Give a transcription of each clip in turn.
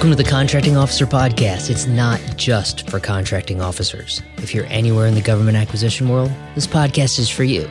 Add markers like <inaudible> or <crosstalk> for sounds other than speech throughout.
Welcome to the Contracting Officer Podcast. It's not just for contracting officers. If you're anywhere in the government acquisition world, this podcast is for you.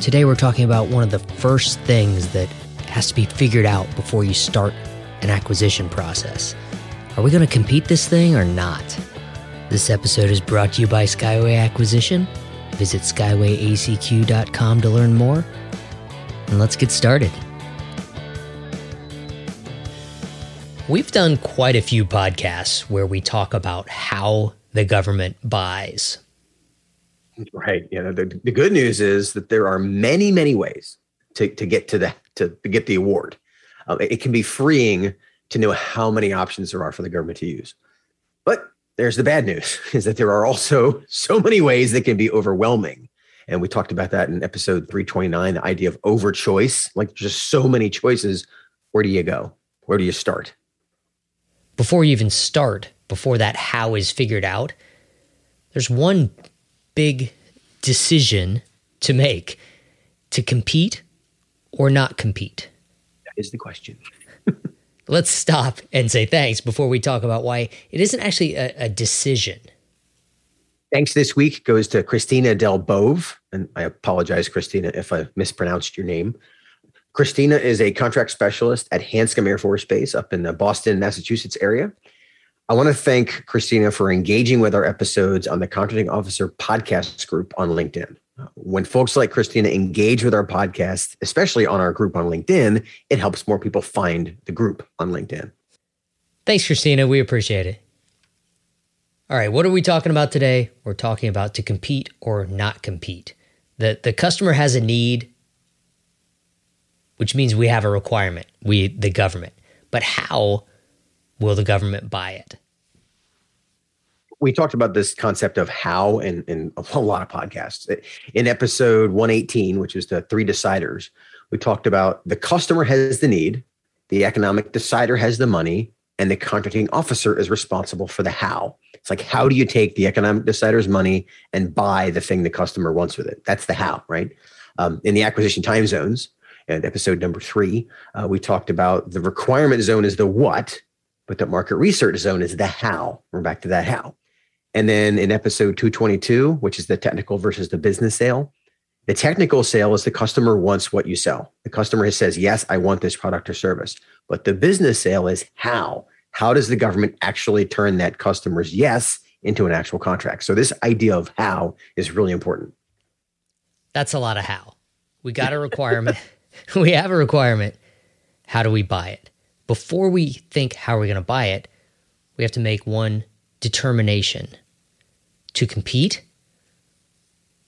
Today, we're talking about one of the first things that has to be figured out before you start an acquisition process. Are we going to compete this thing or not? This episode is brought to you by Skyway Acquisition. Visit skywayacq.com to learn more. And let's get started. We've done quite a few podcasts where we talk about how the government buys. Right. You know, the, the good news is that there are many, many ways to, to get to the to, to get the award. Um, it, it can be freeing to know how many options there are for the government to use. But there's the bad news <laughs> is that there are also so many ways that can be overwhelming. And we talked about that in episode 329, the idea of over choice, like just so many choices. Where do you go? Where do you start? Before you even start, before that how is figured out, there's one big decision to make to compete or not compete. That is the question. <laughs> Let's stop and say thanks before we talk about why it isn't actually a, a decision. Thanks this week goes to Christina Del Bove. And I apologize, Christina, if I mispronounced your name. Christina is a contract specialist at Hanscom Air Force Base up in the Boston, Massachusetts area. I want to thank Christina for engaging with our episodes on the Contracting Officer podcast group on LinkedIn. When folks like Christina engage with our podcast, especially on our group on LinkedIn, it helps more people find the group on LinkedIn. Thanks, Christina. We appreciate it. All right, what are we talking about today? We're talking about to compete or not compete. The, the customer has a need which means we have a requirement, we, the government. But how will the government buy it? We talked about this concept of how in, in a lot of podcasts. In episode 118, which is the three deciders, we talked about the customer has the need, the economic decider has the money, and the contracting officer is responsible for the how. It's like, how do you take the economic decider's money and buy the thing the customer wants with it? That's the how, right? Um, in the acquisition time zones, episode number three, uh, we talked about the requirement zone is the what, but the market research zone is the how. We're back to that how. And then in episode 222, which is the technical versus the business sale, the technical sale is the customer wants what you sell. The customer says, Yes, I want this product or service. But the business sale is how. How does the government actually turn that customer's yes into an actual contract? So, this idea of how is really important. That's a lot of how. We got a requirement. <laughs> <laughs> we have a requirement. How do we buy it? Before we think how are we going to buy it, we have to make one determination to compete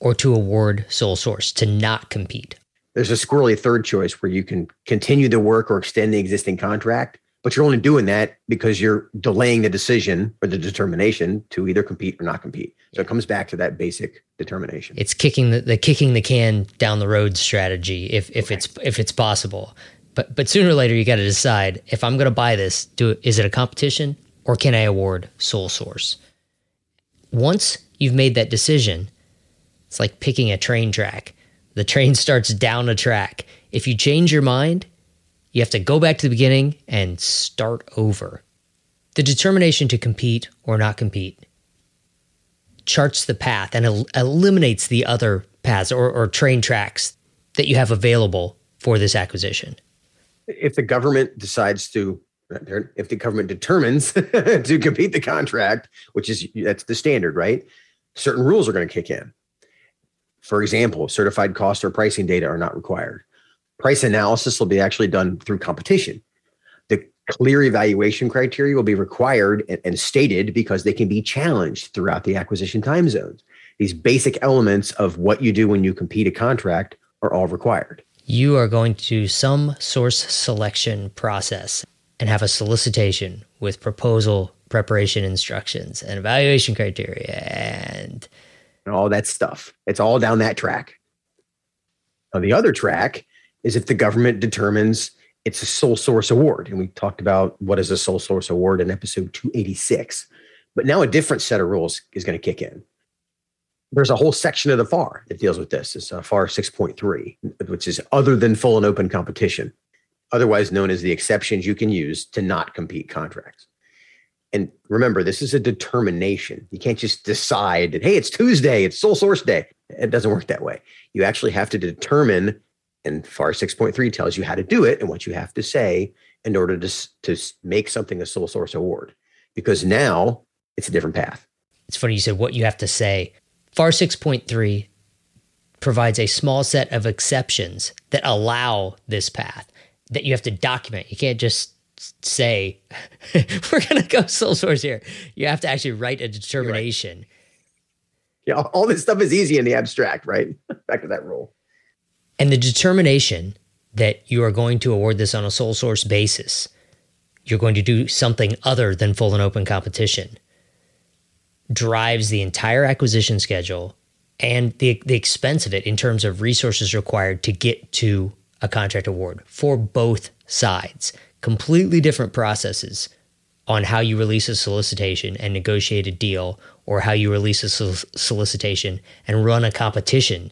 or to award sole source, to not compete. There's a squirrely third choice where you can continue the work or extend the existing contract, but you're only doing that because you're delaying the decision or the determination to either compete or not compete. So it comes back to that basic determination. It's kicking the, the kicking the can down the road strategy if if okay. it's if it's possible. But but sooner or later you got to decide if I'm going to buy this. Do is it a competition or can I award sole source? Once you've made that decision, it's like picking a train track. The train <laughs> starts down a track. If you change your mind, you have to go back to the beginning and start over. The determination to compete or not compete charts the path and el- eliminates the other paths or, or train tracks that you have available for this acquisition. If the government decides to, if the government determines <laughs> to compete the contract, which is that's the standard, right? Certain rules are going to kick in. For example, certified cost or pricing data are not required. Price analysis will be actually done through competition The clear evaluation criteria will be required and, and, stated because they can be challenged throughout the acquisition time zones. These basic elements of what you do when you compete a contract are all required. You are going to some source selection process and have a solicitation with proposal preparation instructions and evaluation criteria and, and all that stuff. It's all down that track. On the other track is if the government determines it's a sole source award. And we talked about what is a sole source award in episode 286. But now a different set of rules is going to kick in. There's a whole section of the FAR that deals with this. It's uh, FAR 6.3, which is other than full and open competition. otherwise known as the exceptions you can use to not compete contracts. And remember, this is a determination. You can't just decide that, hey, it's Tuesday, it's sole source day. It doesn't work that way. You actually have to determine, and FAR 6.3 tells you how to do it and what you have to say in order to, to make something a sole source award. Because now it's a different path. It's funny you said what you have to say. FAR 6.3 provides a small set of exceptions that allow this path that you have to document. You can't just say <laughs> we're going to go sole source here. You have to actually write a determination. Right. Yeah, all this stuff is easy in the abstract, right? <laughs> Back to that rule. And the determination that you are going to award this on a sole source basis, you're going to do something other than full and open competition, drives the entire acquisition schedule and the, the expense of it in terms of resources required to get to a contract award for both sides completely different processes on how you release a solicitation and negotiate a deal or how you release a solicitation and run a competition.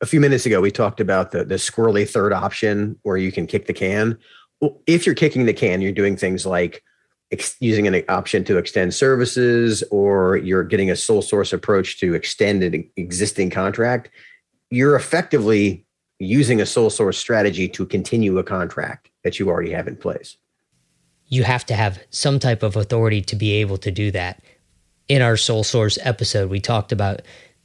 A few minutes ago, we talked about the, the squirrely third option where you can kick the can. Well, if you're kicking the can, you're doing things like ex- using an option to extend services or you're getting a sole source approach to extend an existing contract. You're effectively using a sole source strategy to continue a contract that you already have in place. You have to have some type of authority to be able to do that. In our sole source episode, we talked about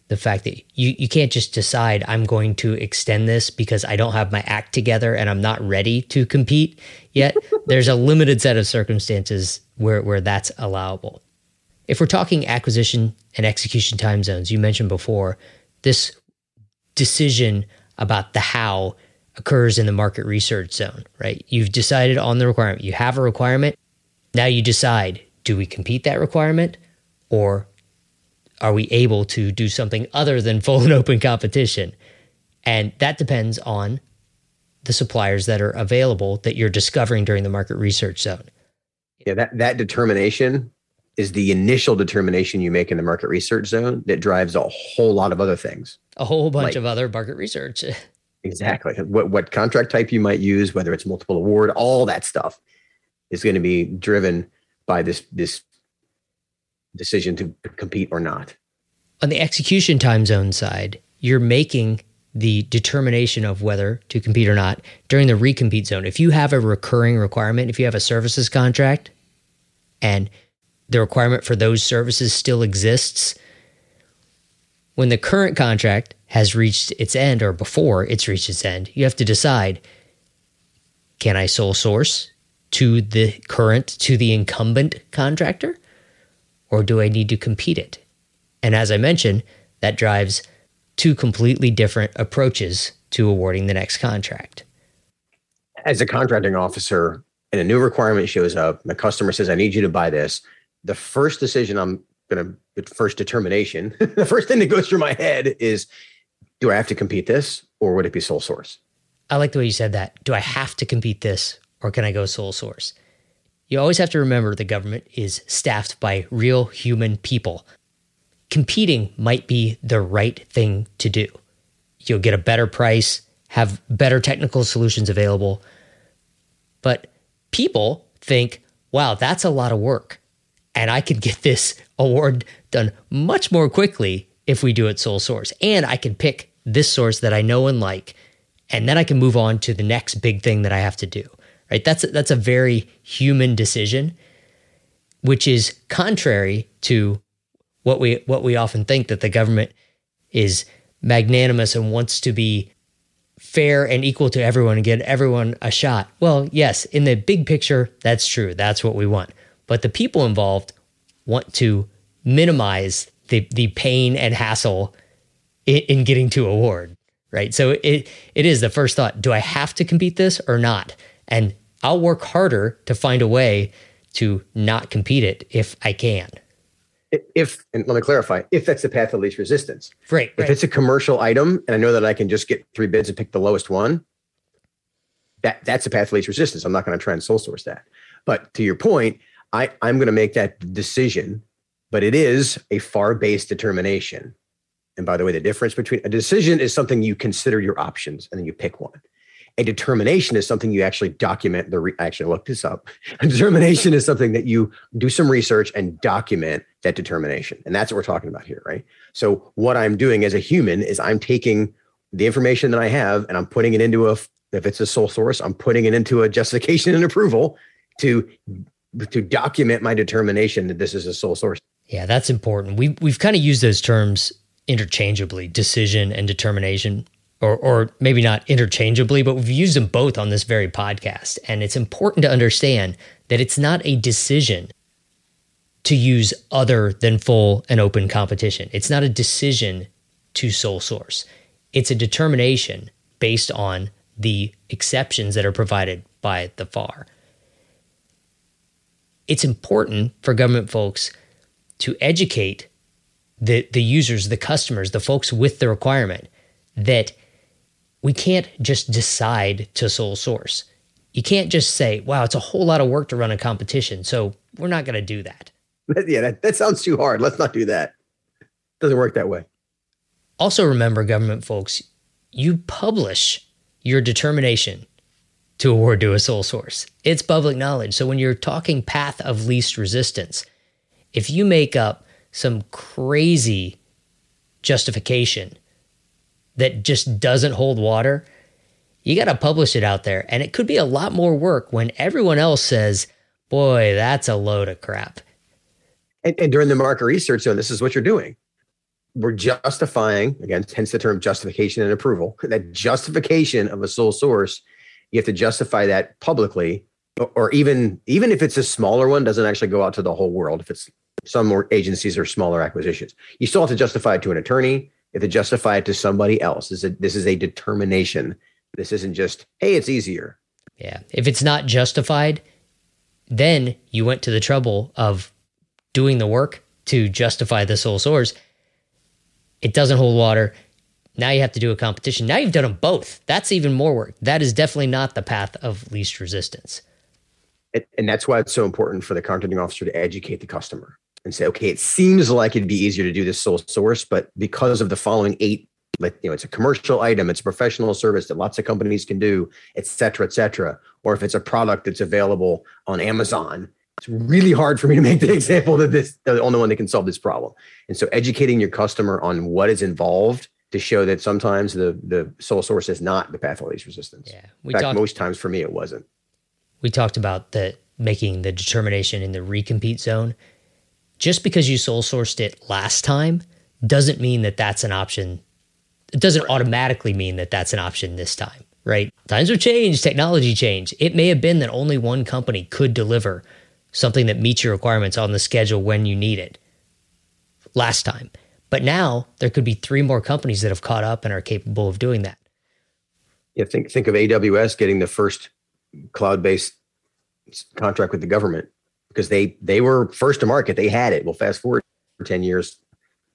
the fact that you, you can't just decide I'm going to extend this because I don't have my act together and I'm not ready to compete yet. <laughs> There's a limited set of circumstances where, where that's allowable. If we're talking acquisition and execution time zones, you mentioned before, this decision about the how occurs in the market research zone, right? You've decided on the requirement. You have a requirement. Now you decide do we compete that requirement or are we able to do something other than full and open competition? And that depends on the suppliers that are available that you're discovering during the market research zone. Yeah, that, that determination is the initial determination you make in the market research zone that drives a whole lot of other things. A whole bunch like, of other market research. <laughs> exactly. What what contract type you might use, whether it's multiple award, all that stuff is going to be driven by this this decision to compete or not. On the execution time zone side, you're making the determination of whether to compete or not during the recompete zone. If you have a recurring requirement, if you have a services contract and the requirement for those services still exists. When the current contract has reached its end or before it's reached its end, you have to decide can I sole source to the current, to the incumbent contractor, or do I need to compete it? And as I mentioned, that drives two completely different approaches to awarding the next contract. As a contracting officer, and a new requirement shows up, the customer says, I need you to buy this the first decision I'm going to, the first determination, <laughs> the first thing that goes through my head is do I have to compete this or would it be sole source? I like the way you said that. Do I have to compete this or can I go sole source? You always have to remember the government is staffed by real human people. Competing might be the right thing to do. You'll get a better price, have better technical solutions available. But people think, wow, that's a lot of work and I could get this <laughs> award done much more quickly if we do it sole source. And I can pick this source that I know and like, and then I can move on to the next big thing that I have to do. Right? That's a, that's a very human decision, which is contrary to what we what we often think that the government is magnanimous and wants to be fair and equal to everyone and get everyone a shot. Well, yes, in the big picture, that's true. That's what we want but the people involved want to minimize the the pain and hassle in, in getting to award, right? So it it is the first thought: Do I have to compete this or not? And I'll work harder to find a way to not compete it if I can. If and let me clarify, if that's the path of least resistance, right? If it's a commercial item and I know that I can just get three bids and pick the lowest one, that that's a path of least resistance. I'm not going to try and sole source that. But to your point, I, I'm going to make that decision, but it is a FAR based determination. And by the way, the difference between a decision is something you consider your options and then you pick one. A determination is something you actually document. The re- I actually looked this up. <laughs> A determination is something that you do some research and document that determination, and that's what we're talking about here, right? So what I'm doing as a human is I'm taking the information that I have and I'm putting it into a if it's a sole source, I'm putting it into a justification and approval to to document my determination that this is a sole source. Yeah, that's important. We we've kind of used those terms interchangeably, decision and determination, or or maybe not interchangeably, but we've used them both on this very podcast. And it's important to understand that it's not a decision to use other than full and open competition. It's not a decision to sole source. It's a determination based on the exceptions that are provided by the FAR. It's important for government folks to educate the, the users, the customers, the folks with the requirement that we can't just decide to sole source. You can't just say, wow, it's a whole lot of work to run a competition. So we're not going to do that. <laughs> Yeah, that, that sounds too hard. Let's not do that. Doesn't work that way. Also, remember, government folks, you publish your determination to award to a sole source. It's public knowledge. So when you're talking path of least resistance, if you make up some crazy justification that just doesn't hold water, you got to publish it out there. And it could be a lot more work when everyone else says, boy, that's a load of crap. And, and during the market research, so this is what you're doing we're justifying again hence the term justification and approval <laughs> that justification of a sole source you have to justify that publicly or even even if it's a smaller one doesn't actually go out to the whole world if it's some more agencies or smaller acquisitions you still have to justify it to an attorney you have to justify it to somebody else this is a, this is a determination this isn't just hey it's easier yeah if it's not justified then you went to the trouble of doing the work to justify the sole source it doesn't hold water. Now you have to do a competition. Now you've done them both. That's even more work. That is definitely not the path of least resistance. And that's why it's so important for the contracting officer to educate the customer and say, okay, it seems like it'd be easier to do this sole source, but because of the following eight, like, you know, it's a commercial item, it's a professional service that lots of companies can do, et cetera, et cetera. Or if it's a product that's available on Amazon, it's really hard for me to make the <laughs> example that this the only one that can solve this problem. And so educating your customer on what is involved to show that sometimes the the sole source is not the path of least resistance. Yeah. We In fact, talked, most times for me it wasn't. We talked about the making the determination in the recompete zone. Just because you sole sourced it last time doesn't mean that that's an option. It doesn't automatically mean that that's an option this time, right? Times have changed, technology changed. It may have been that only one company could deliver something that meets your requirements on the schedule when you need it last time. But now there could be three more companies that have caught up and are capable of doing that. Yeah, think think of AWS getting the first cloud-based contract with the government because they they were first to market. They had it. Well, fast forward for 10 years,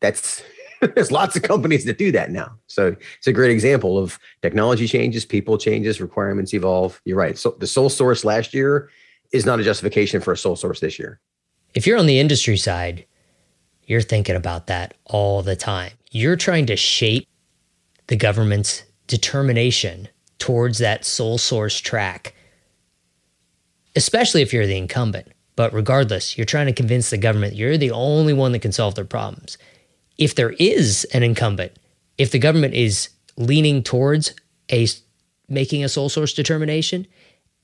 that's <laughs> there's lots of companies that do that now. So it's a great example of technology changes, people changes, requirements evolve. You're right. So the sole source last year is not a justification for a sole source this year. If you're on the industry side, you're thinking about that all the time. You're trying to shape the government's determination towards that sole source track, especially if you're the incumbent. But regardless, you're trying to convince the government you're the only one that can solve their problems. If there is an incumbent, if the government is leaning towards a making a sole source determination,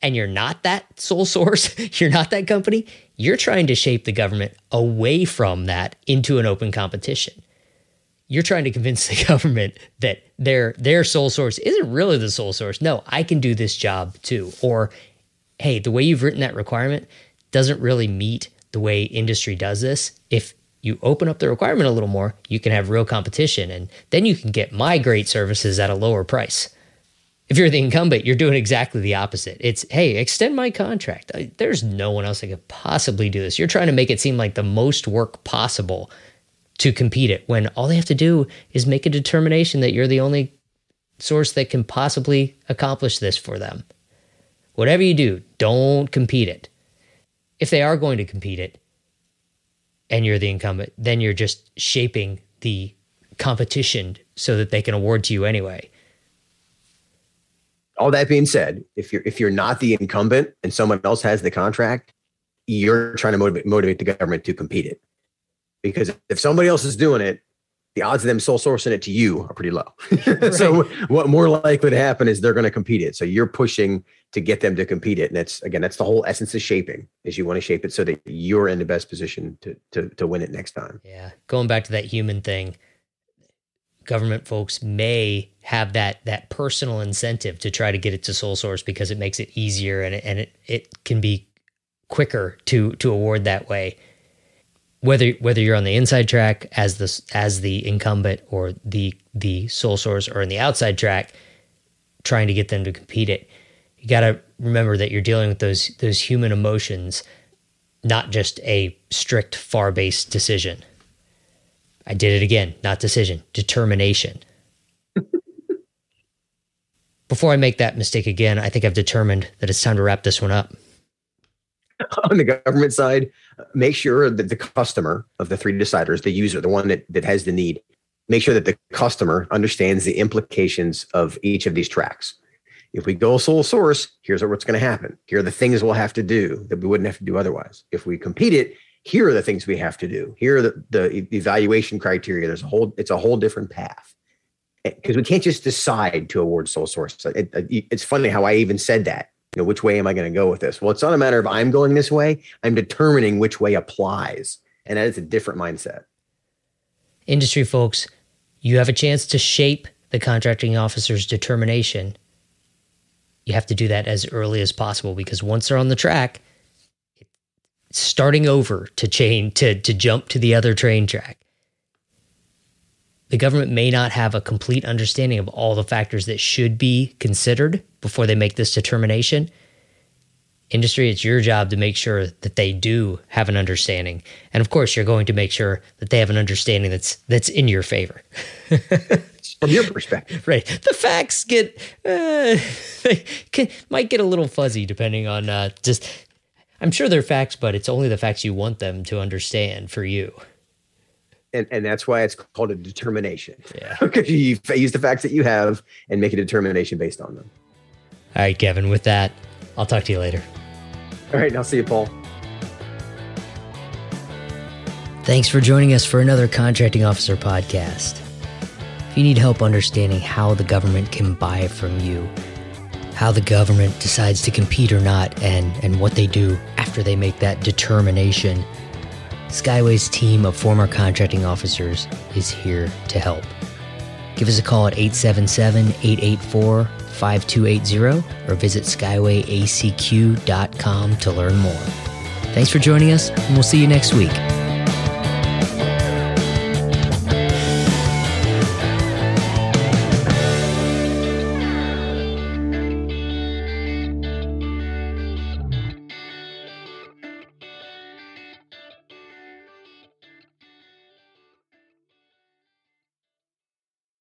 and you're not that sole <laughs> source, you're not that company, you're trying to shape the government away from that into an open competition. You're trying to convince the <laughs> government that their their sole source isn't really the sole source. No, I can do this job too. Or hey, the way you've written that requirement doesn't really meet the way industry does this. If you open up the requirement a little more, you can have real competition and then you can get my great services at a lower price. If you're the incumbent, you're doing exactly the opposite. It's, hey, extend my contract. There's no one else that could possibly do this. You're trying to make it seem like the most work possible to compete it when all they have to do is make a determination that you're the only source that can possibly accomplish this for them. Whatever you do, don't compete it. If they are going to compete it and you're the incumbent, then you're just shaping the competition so that they can award to you anyway all that being said, if you're if you're not the incumbent and someone else has the contract, you're trying to motivate motivate the government to compete it. Because if somebody else is doing it, the odds of them sole sourcing it to you are pretty low. <laughs> so what more likely to happen is they're going to compete it. So you're pushing to get them to compete it. And that's again, that's the whole essence of shaping is you want to shape it so that you're in the best position to to to win it next time. Yeah. Going back to that human thing, government folks may have that that personal incentive to try to get it to sole source because it makes it easier and it, and it, it can be quicker to to award that way whether whether you're on the inside track as the as the incumbent or the the sole source or in the outside track trying to get them to compete it you got to remember that you're dealing with those those human emotions not just a strict far based decision. I did it again not decision determination. <laughs> Before i make that mistake again i think i've determined that it's time to wrap this one up. <laughs> On the government side, make sure that the customer of the three deciders, the user, the one that, that has the need, make sure that the customer understands the implications of each of these tracks. If we go sole source, here's what's going to happen. Here are the things we'll have to do that we wouldn't have to do otherwise. If we compete it, here are the things we have to do. Here are the, the evaluation criteria. There's a whole, it's a whole different path eh, because we can't just decide to award sole source. It, it, it's funny how I even said that you know, which way am I going to go with this? Well, it's not a matter of I'm going this way. I'm determining which way applies. And that is a different mindset. Industry folks, you have a chance to shape the contracting officer's determination. You have to do that as early as possible because once they're on the track, starting over to chain to to jump to the other train track. The government may not have a complete understanding of all the factors that should be considered before they make this determination. Industry, it's your job to make sure that they do have an understanding. And of course, you're going to make sure that they have an understanding that's that's in your favor. <laughs> From your perspective. <laughs> right. The facts get uh, <laughs> can, might get a little fuzzy depending on uh, just I'm sure they're facts, but it's only the facts you want them to understand for you and, and that's why it's called a determination. Yeah. <laughs> because you use the facts that you have and make a determination based on them. All right, Kevin, with that, I'll talk to you later. All right, I'll see you, Paul. Thanks for joining us for another Contracting Officer podcast. If you need help understanding how the government can buy from you, how the government decides to compete or not, and, and what they do after they make that determination, Skyway's team of former contracting officers is here to help. Give us a call at 877 884 5280 or visit skywayacq.com to learn more. Thanks for joining us, and we'll see you next week.